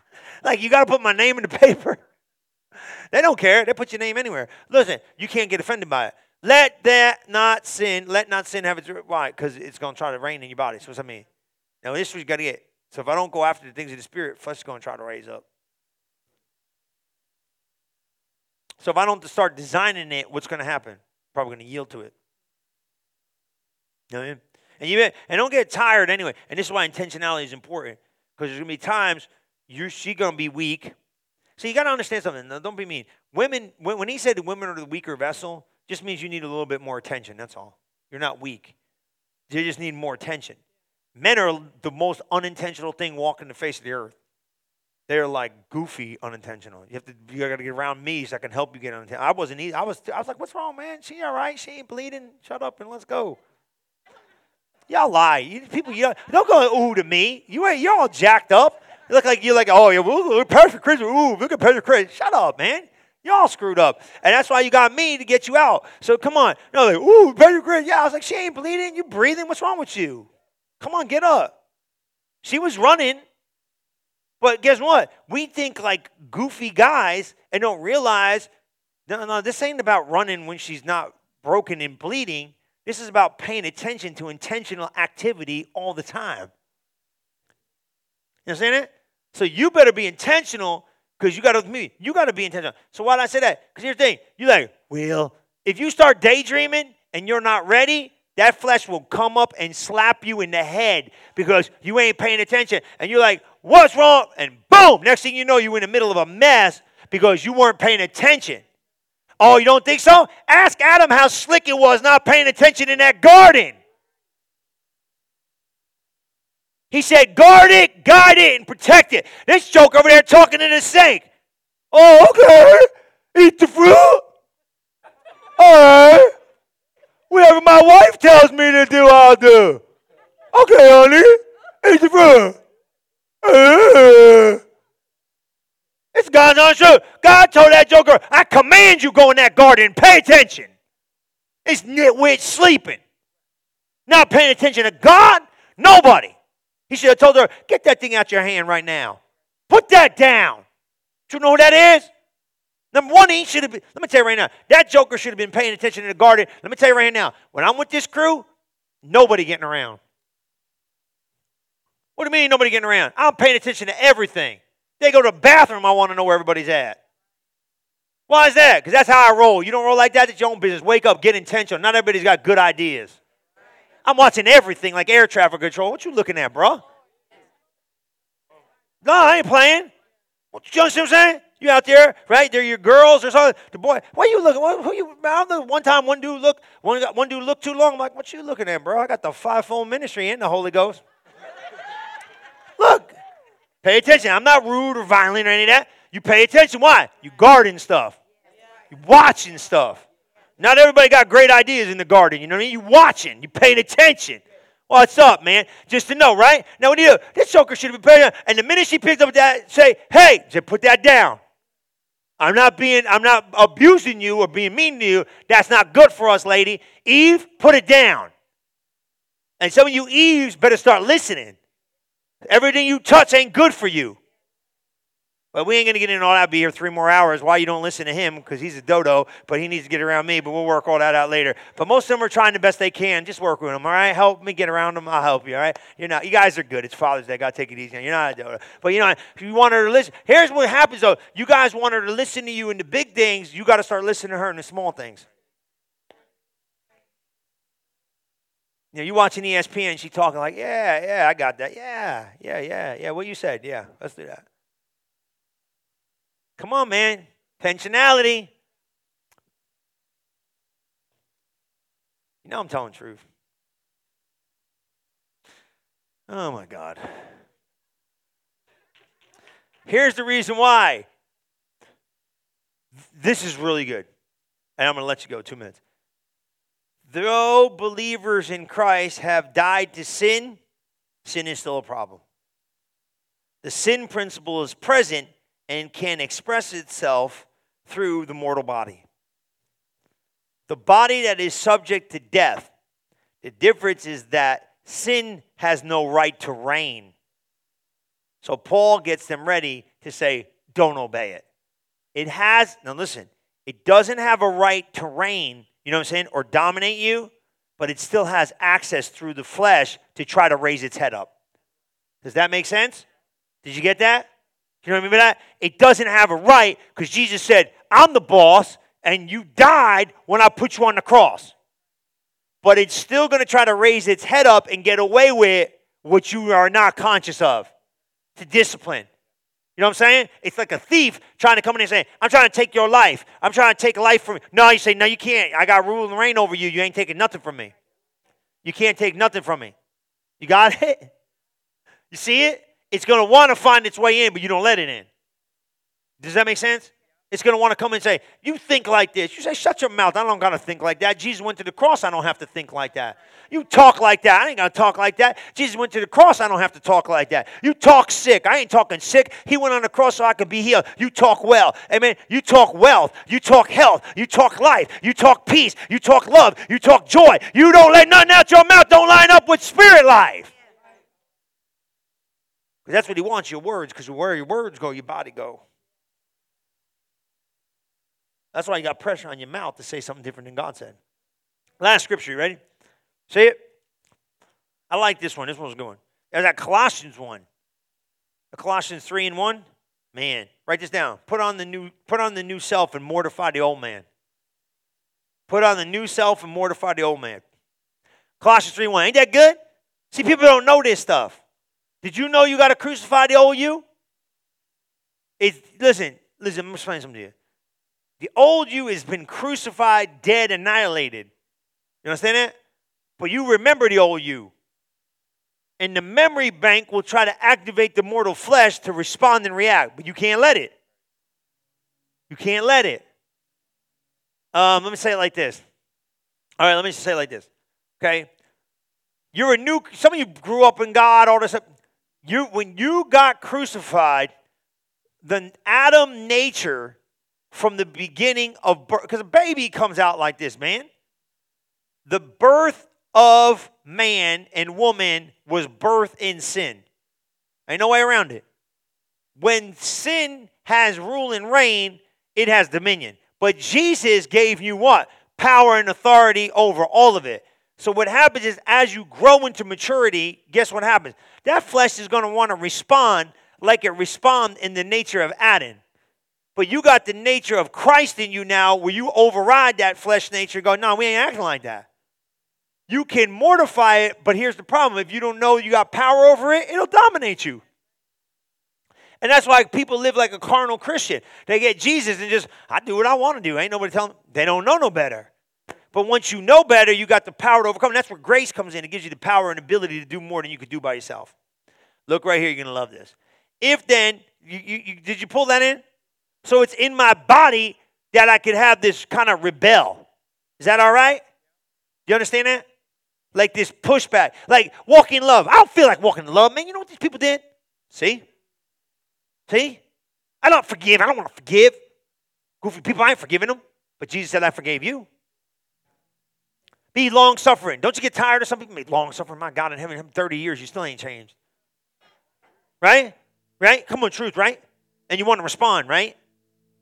like, you got to put my name in the paper. They don't care. They put your name anywhere. Listen, you can't get offended by it. Let that not sin, let not sin have its why? Because it's going to try to reign in your body. So what's that mean? Now this is got to get. So if I don't go after the things of the spirit, flesh is going to try to raise up. So if I don't start designing it, what's going to happen? Probably going to yield to it. You know I mean? And you and don't get tired anyway. And this is why intentionality is important because there's going to be times you're she going to be weak. So you got to understand something. Now, don't be mean. Women, when, when he said the women are the weaker vessel, Just means you need a little bit more attention. That's all. You're not weak. You just need more attention. Men are the most unintentional thing walking the face of the earth. They're like goofy unintentional. You have to you gotta get around me so I can help you get unintentional. I wasn't easy. I was I was like, what's wrong, man? She all right? She ain't bleeding. Shut up and let's go. Y'all lie. You, people, you don't go ooh to me. You ain't you're all jacked up. You look like you're like, oh yeah, we're perfect Chris. Ooh, look at perfect Chris. Shut up, man. Y'all screwed up. And that's why you got me to get you out. So come on. No, like, ooh, perfect Chris. Yeah, I was like, she ain't bleeding. You breathing. What's wrong with you? Come on, get up. She was running. But guess what? We think like goofy guys and don't realize no, no, this ain't about running when she's not broken and bleeding. This is about paying attention to intentional activity all the time. You understand it? So you better be intentional because you got to me. You got to be intentional. So why did I say that? Because here's the thing: You're like, well, if you start daydreaming and you're not ready, that flesh will come up and slap you in the head because you ain't paying attention. And you're like, what's wrong? And boom, next thing you know, you're in the middle of a mess because you weren't paying attention. Oh, you don't think so? Ask Adam how slick it was not paying attention in that garden. He said, guard it, guide it, and protect it. This joke over there talking in the sink. Oh, okay. Eat the fruit. All right. Whatever my wife tells me to do, I'll do. Okay, honey. Eat the fruit. It's God's show. God told that joker, I command you go in that garden. Pay attention. It's nitwit sleeping. Not paying attention to God. Nobody. He should have told her, get that thing out your hand right now. Put that down. Do you know who that is? Number one, he should have been, let me tell you right now, that joker should have been paying attention in the garden. Let me tell you right now, when I'm with this crew, nobody getting around. What do you mean nobody getting around? I'm paying attention to everything. They go to the bathroom, I want to know where everybody's at. Why is that? Because that's how I roll. You don't roll like that, it's your own business. Wake up, get intentional. Not everybody's got good ideas. I'm watching everything like air traffic control. What you looking at, bro? No, I ain't playing. What, you understand what I'm saying? You out there, right? They're your girls or something. The boy, why you looking? What, who you? I know one time one dude look, one one dude looked too long. I'm like, what you looking at, bro? I got the fivefold ministry and the Holy Ghost. Pay attention. I'm not rude or violent or any of that. You pay attention. Why? You guarding stuff. You watching stuff. Not everybody got great ideas in the garden. You know what I mean? You watching, you paying attention. What's up, man? Just to know, right? Now, what do you do? This choker should been paying. And the minute she picked up that, say, hey, just put that down. I'm not being, I'm not abusing you or being mean to you. That's not good for us, lady. Eve, put it down. And some of you Eves better start listening. Everything you touch ain't good for you. But we ain't going to get into all that. Be here three more hours. Why you don't listen to him? Because he's a dodo, but he needs to get around me. But we'll work all that out later. But most of them are trying the best they can. Just work with them, all right? Help me get around them. I'll help you, all right? You're not. You guys are good. It's Father's Day. To take it easy. You're not a dodo. But you know, if you want her to listen, here's what happens though. You guys want her to listen to you in the big things. You got to start listening to her in the small things. You know, you watching ESPN, she talking like, yeah, yeah, I got that. Yeah, yeah, yeah, yeah. What you said, yeah, let's do that. Come on, man. Intentionality. You know I'm telling truth. Oh my God. Here's the reason why. This is really good. And I'm going to let you go two minutes. Though believers in Christ have died to sin, sin is still a problem. The sin principle is present, and can express itself through the mortal body. The body that is subject to death, the difference is that sin has no right to reign. So Paul gets them ready to say, don't obey it. It has, now listen, it doesn't have a right to reign, you know what I'm saying, or dominate you, but it still has access through the flesh to try to raise its head up. Does that make sense? Did you get that? You know what I mean by that? It doesn't have a right because Jesus said, I'm the boss and you died when I put you on the cross. But it's still going to try to raise its head up and get away with what you are not conscious of to discipline. You know what I'm saying? It's like a thief trying to come in and say, I'm trying to take your life. I'm trying to take life from you. No, you say, No, you can't. I got rule and reign over you. You ain't taking nothing from me. You can't take nothing from me. You got it? You see it? It's going to want to find its way in, but you don't let it in. Does that make sense? It's going to want to come and say, You think like this. You say, Shut your mouth. I don't got to think like that. Jesus went to the cross. I don't have to think like that. You talk like that. I ain't going to talk like that. Jesus went to the cross. I don't have to talk like that. You talk sick. I ain't talking sick. He went on the cross so I could be healed. You talk well. Amen. You talk wealth. You talk health. You talk life. You talk peace. You talk love. You talk joy. You don't let nothing out your mouth. Don't line up with spirit life. Because that's what he wants your words. Because where your words go, your body go. That's why you got pressure on your mouth to say something different than God said. Last scripture, you ready? See it? I like this one. This one's going. There's that Colossians one. The Colossians 3 and 1. Man, write this down. Put on the new put on the new self and mortify the old man. Put on the new self and mortify the old man. Colossians 3 1. Ain't that good? See, people don't know this stuff. Did you know you got to crucify the old you? It's, listen, listen, I'm going to explain something to you. The old you has been crucified, dead, annihilated. You understand that? But you remember the old you. And the memory bank will try to activate the mortal flesh to respond and react, but you can't let it. You can't let it. Um, let me say it like this. All right, let me just say it like this. Okay? You're a new, some of you grew up in God, all this stuff. You, when you got crucified, the Adam nature from the beginning of birth, because a baby comes out like this, man. The birth of man and woman was birth in sin. Ain't no way around it. When sin has rule and reign, it has dominion. But Jesus gave you what? Power and authority over all of it. So what happens is as you grow into maturity, guess what happens? That flesh is going to want to respond like it responded in the nature of Adam. But you got the nature of Christ in you now where you override that flesh nature and go, no, we ain't acting like that. You can mortify it, but here's the problem. If you don't know you got power over it, it'll dominate you. And that's why people live like a carnal Christian. They get Jesus and just, I do what I want to do. Ain't nobody telling them. They don't know no better. But once you know better, you got the power to overcome. That's where grace comes in. It gives you the power and ability to do more than you could do by yourself. Look right here. You're going to love this. If then, you, you, you, did you pull that in? So it's in my body that I could have this kind of rebel. Is that all right? You understand that? Like this pushback. Like walking in love. I don't feel like walking in love, man. You know what these people did? See? See? I don't forgive. I don't want to forgive. Goofy people, I ain't forgiving them. But Jesus said, I forgave you. Be long suffering. Don't you get tired of some people? Long suffering, my God in heaven, 30 years, you still ain't changed. Right? Right? Come on, truth, right? And you want to respond, right?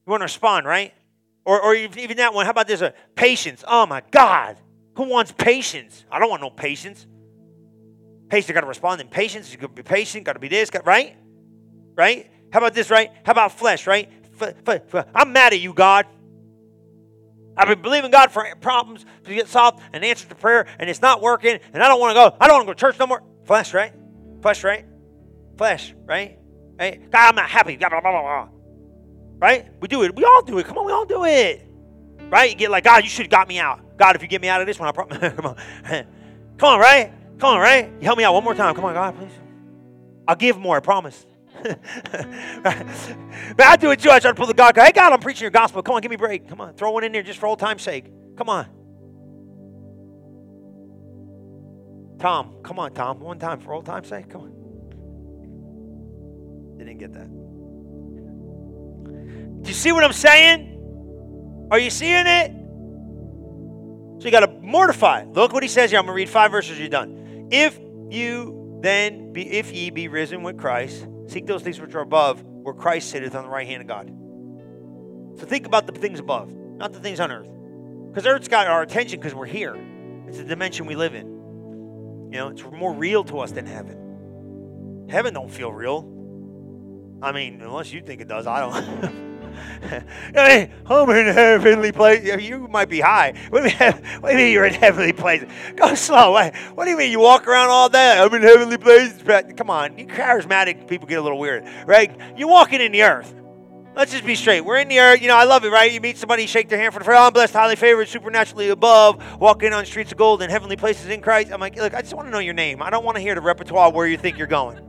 You want to respond, right? Or, or even that one, how about this? Uh, patience. Oh my God. Who wants patience? I don't want no patience. Patience, got to respond in patience. You got to be patient, got to be this, got, right? Right? How about this, right? How about flesh, right? F- f- f- I'm mad at you, God. I've been believing God for problems to get solved and answers to prayer, and it's not working, and I don't want to go. I don't want to go to church no more. Flesh, right? Flesh, right? Flesh, right? Right? God, I'm not happy. Blah, blah, blah, blah. Right? We do it. We all do it. Come on, we all do it. Right? You get like, God, you should have got me out. God, if you get me out of this one, I promise. Come on. Come on, right? Come on, right? You help me out one more time. Come on, God, please. I'll give more, I promise. but I do it too. I try to pull the God. Hey, God, I'm preaching your gospel. Come on, give me a break. Come on, throw one in there just for old time's sake. Come on. Tom, come on, Tom. One time for old time's sake. Come on. They didn't get that. Do you see what I'm saying? Are you seeing it? So you got to mortify. Look what he says here. I'm going to read five verses. You're done. If you then be, if ye be risen with Christ, seek those things which are above, where Christ sitteth on the right hand of God. So think about the things above, not the things on earth. Because earth's got our attention because we're here. It's the dimension we live in. You know, it's more real to us than heaven. Heaven don't feel real. I mean, unless you think it does, I don't. Mean, home in heavenly place. You might be high. What do, you mean, what do you mean you're in heavenly place? Go slow. What do you mean you walk around all day? I'm in heavenly place. Come on, you charismatic people get a little weird, right? You're walking in the earth. Let's just be straight. We're in the earth. You know, I love it, right? You meet somebody, shake their hand for the first. I'm blessed, highly favored, supernaturally above, walking on streets of gold and heavenly places in Christ. I'm like, look, I just want to know your name. I don't want to hear the repertoire where you think you're going.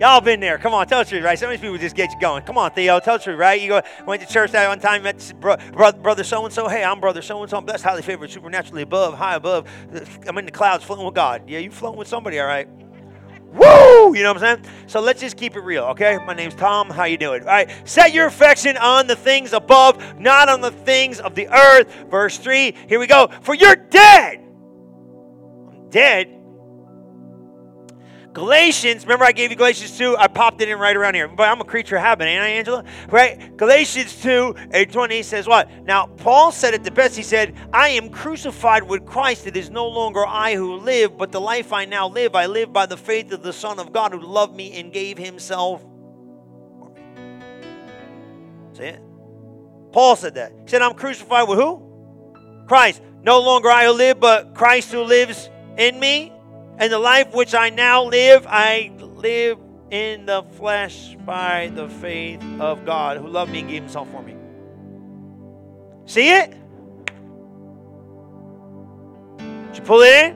Y'all been there. Come on, tell the truth, right? Some of these people just get you going. Come on, Theo, tell the truth, right? You go went to church that one time, met bro, brother so and so. Hey, I'm brother so and so. I'm blessed, highly favored, supernaturally above, high above. I'm in the clouds, floating with God. Yeah, you floating with somebody, all right? Woo! You know what I'm saying? So let's just keep it real, okay? My name's Tom. How you doing? All right. Set your affection on the things above, not on the things of the earth. Verse 3. Here we go. For you're dead. I'm dead Galatians, remember I gave you Galatians 2? I popped it in right around here. But I'm a creature of habit, ain't I, Angela? Right? Galatians 2, 8 20 says what? Now, Paul said it the best. He said, I am crucified with Christ. It is no longer I who live, but the life I now live, I live by the faith of the Son of God who loved me and gave himself for me. See it? Paul said that. He said, I'm crucified with who? Christ. No longer I who live, but Christ who lives in me. And the life which I now live, I live in the flesh by the faith of God who loved me and gave himself for me. See it? Did you pull it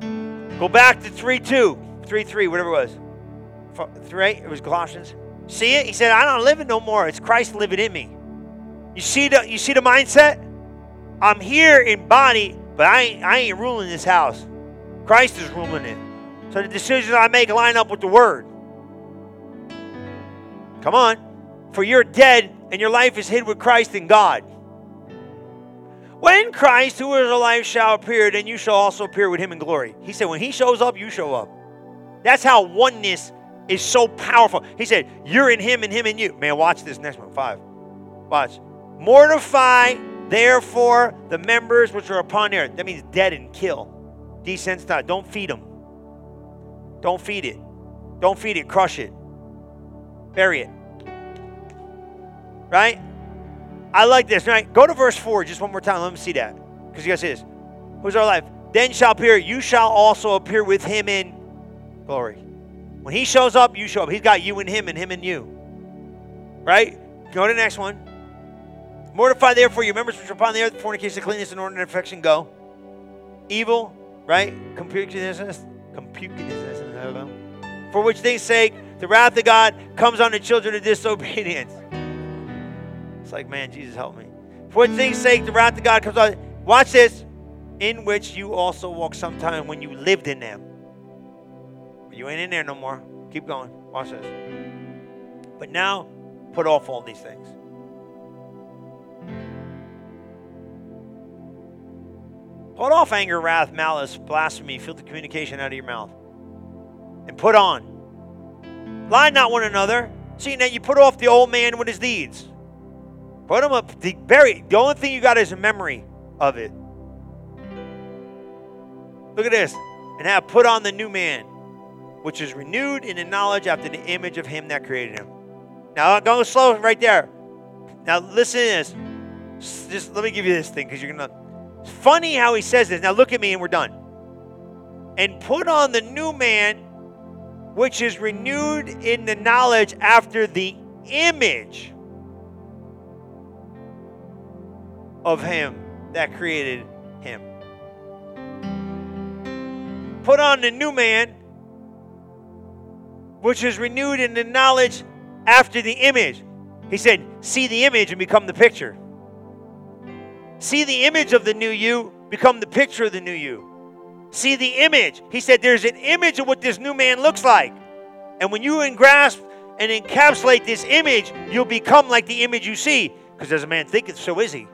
in? Go back to 3 2, 3 3, whatever it was. 3 8, it was Colossians. See it? He said, I don't live it no more. It's Christ living in me. You see the you see the mindset? I'm here in body, but I ain't, I ain't ruling this house. Christ is ruling it. So the decisions I make line up with the word. Come on. For you're dead and your life is hid with Christ in God. When Christ, who is alive, shall appear, then you shall also appear with him in glory. He said, when he shows up, you show up. That's how oneness is so powerful. He said, You're in him and him in you. Man, watch this next one. Five. Watch. Mortify, therefore, the members which are upon the earth. That means dead and kill desensitized. Don't feed them. Don't feed it. Don't feed it. Crush it. Bury it. Right? I like this. Right? Go to verse 4 just one more time. Let me see that. Because you guys see this. Who's our life? Then shall appear, you shall also appear with him in glory. When he shows up, you show up. He's got you and him and him and you. Right? Go to the next one. Mortify therefore your members which are upon the earth, fornication, cleanness, and ordinary affection, go. Evil, right? Concupiscence, concupiscence, for which things sake the wrath of God comes on the children of disobedience. It's like, man, Jesus help me. For which things sake the wrath of God comes on. Watch this. In which you also walked sometime when you lived in them. You ain't in there no more. Keep going. Watch this. But now, put off all these things Put off anger, wrath, malice, blasphemy, filthy communication out of your mouth. And put on. Lie not one another, seeing that you put off the old man with his deeds. Put him up, bury. The only thing you got is a memory of it. Look at this. And have put on the new man, which is renewed in the knowledge after the image of him that created him. Now, go slow right there. Now, listen to this. Just let me give you this thing because you're going to Funny how he says this. Now look at me and we're done. And put on the new man, which is renewed in the knowledge after the image of him that created him. Put on the new man, which is renewed in the knowledge after the image. He said, See the image and become the picture. See the image of the new you, become the picture of the new you. See the image. He said there's an image of what this new man looks like. And when you grasp and encapsulate this image, you'll become like the image you see. Because as a man thinketh, so is he.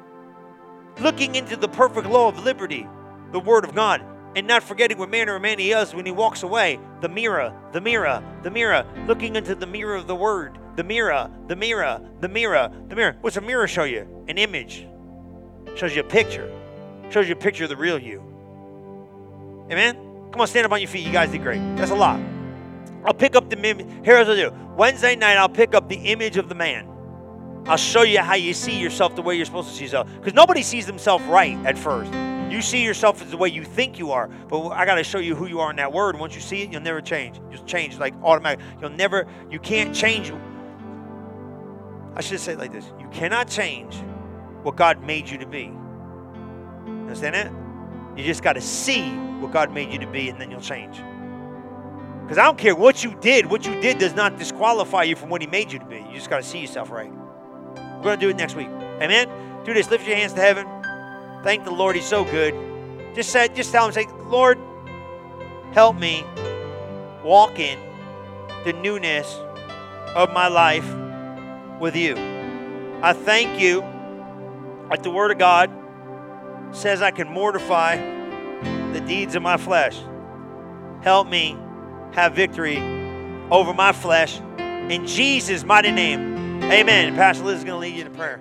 Looking into the perfect law of liberty, the word of God, and not forgetting what manner of man he is when he walks away. The mirror, the mirror, the mirror. Looking into the mirror of the word. The mirror, the mirror, the mirror, the mirror. What's a mirror show you? An image. Shows you a picture. Shows you a picture of the real you. Amen? Come on, stand up on your feet. You guys did great. That's a lot. I'll pick up the image. Here's what I'll do. Wednesday night, I'll pick up the image of the man. I'll show you how you see yourself the way you're supposed to see yourself. Because nobody sees themselves right at first. You see yourself as the way you think you are, but I got to show you who you are in that word. Once you see it, you'll never change. You'll change like automatic. You'll never, you can't change. I should say it like this you cannot change what God made you to be. Understand that? You just got to see what God made you to be, and then you'll change. Because I don't care what you did, what you did does not disqualify you from what He made you to be. You just got to see yourself right. We're going to do it next week. Amen? Do this. Lift your hands to heaven. Thank the Lord. He's so good. Just say, just tell him, say, Lord, help me walk in the newness of my life with you. I thank you like the Word of God says I can mortify the deeds of my flesh. Help me have victory over my flesh. In Jesus' mighty name, amen. Pastor Liz is going to lead you in prayer.